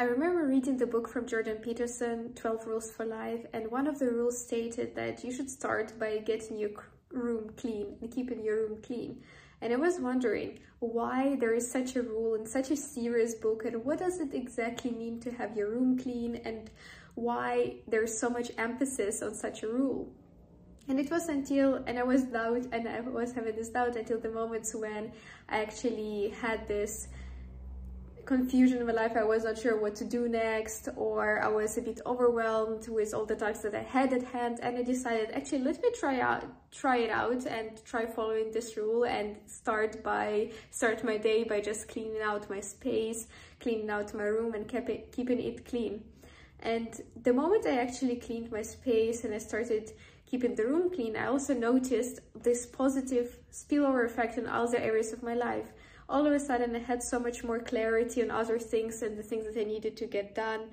I remember reading the book from Jordan Peterson, 12 Rules for Life, and one of the rules stated that you should start by getting your room clean and keeping your room clean. And I was wondering why there is such a rule in such a serious book and what does it exactly mean to have your room clean and why there's so much emphasis on such a rule. And it was until, and I was doubt, and I was having this doubt until the moments when I actually had this confusion in my life. I was not sure what to do next, or I was a bit overwhelmed with all the tasks that I had at hand. And I decided, actually, let me try out, try it out and try following this rule and start by, start my day by just cleaning out my space, cleaning out my room and keep it, keeping it clean. And the moment I actually cleaned my space and I started keeping the room clean, I also noticed this positive spillover effect in other areas of my life all of a sudden I had so much more clarity on other things and the things that I needed to get done.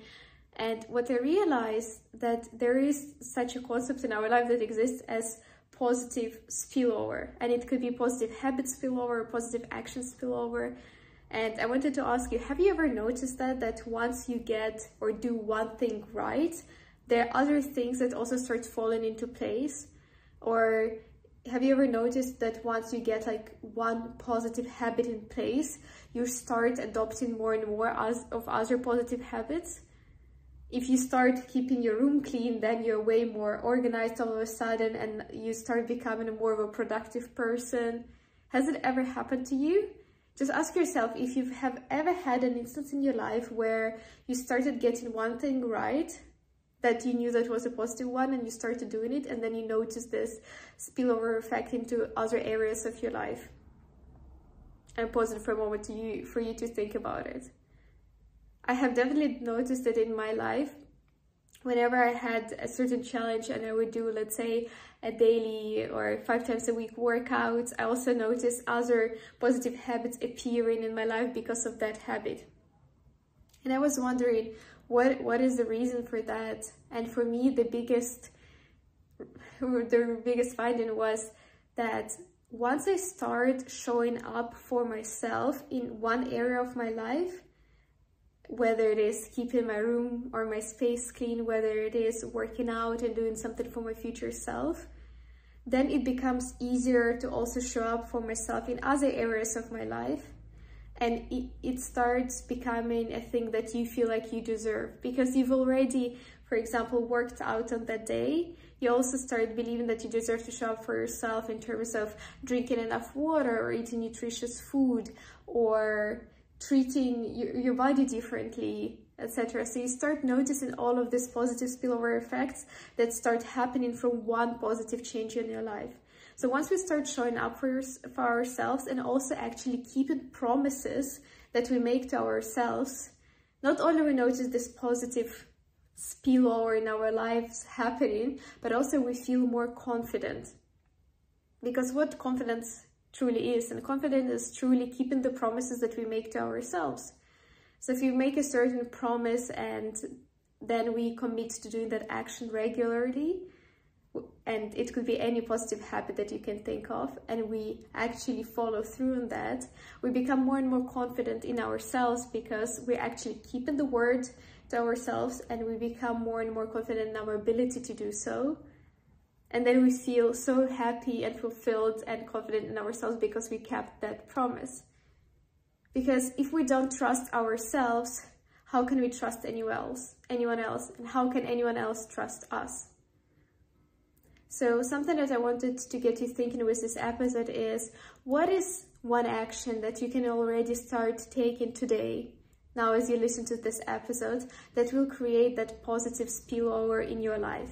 And what I realized that there is such a concept in our life that exists as positive spillover. And it could be positive habit spillover, positive action spillover. And I wanted to ask you, have you ever noticed that, that once you get or do one thing right, there are other things that also start falling into place? Or have you ever noticed that once you get like one positive habit in place, you start adopting more and more as, of other positive habits? If you start keeping your room clean, then you're way more organized all of a sudden and you start becoming more of a productive person. Has it ever happened to you? Just ask yourself if you have ever had an instance in your life where you started getting one thing right that you knew that was a positive one and you started doing it and then you notice this spillover effect into other areas of your life. And pause it for a moment you, for you to think about it. I have definitely noticed that in my life, whenever I had a certain challenge and I would do, let's say, a daily or five times a week workout, I also noticed other positive habits appearing in my life because of that habit. And I was wondering, what what is the reason for that? And for me the biggest the biggest finding was that once i start showing up for myself in one area of my life whether it is keeping my room or my space clean whether it is working out and doing something for my future self then it becomes easier to also show up for myself in other areas of my life and it, it starts becoming a thing that you feel like you deserve because you've already, for example, worked out on that day. You also start believing that you deserve to show up for yourself in terms of drinking enough water or eating nutritious food or treating your, your body differently etc. So you start noticing all of these positive spillover effects that start happening from one positive change in your life. So once we start showing up for, for ourselves and also actually keeping promises that we make to ourselves, not only we notice this positive spillover in our lives happening, but also we feel more confident. Because what confidence truly is, and confidence is truly keeping the promises that we make to ourselves. So if you make a certain promise and then we commit to doing that action regularly, and it could be any positive habit that you can think of and we actually follow through on that. We become more and more confident in ourselves because we're actually keeping the word to ourselves and we become more and more confident in our ability to do so. And then we feel so happy and fulfilled and confident in ourselves because we kept that promise. Because if we don't trust ourselves how can we trust anyone else anyone else? And how can anyone else trust us so something that I wanted to get you thinking with this episode is, what is one action that you can already start taking today, now as you listen to this episode, that will create that positive spillover in your life?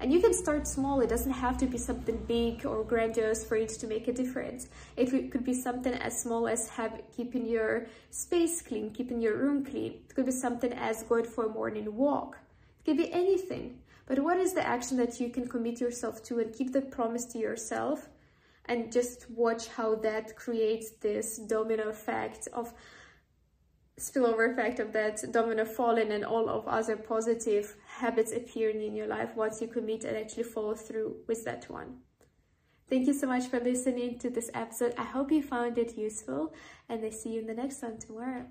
And you can start small. It doesn't have to be something big or grandiose for it to make a difference. It could be something as small as have, keeping your space clean, keeping your room clean. It could be something as going for a morning walk. It be anything. But what is the action that you can commit yourself to and keep the promise to yourself and just watch how that creates this domino effect of spillover effect of that domino falling and all of other positive habits appearing in your life once you commit and actually follow through with that one. Thank you so much for listening to this episode. I hope you found it useful and I see you in the next one tomorrow.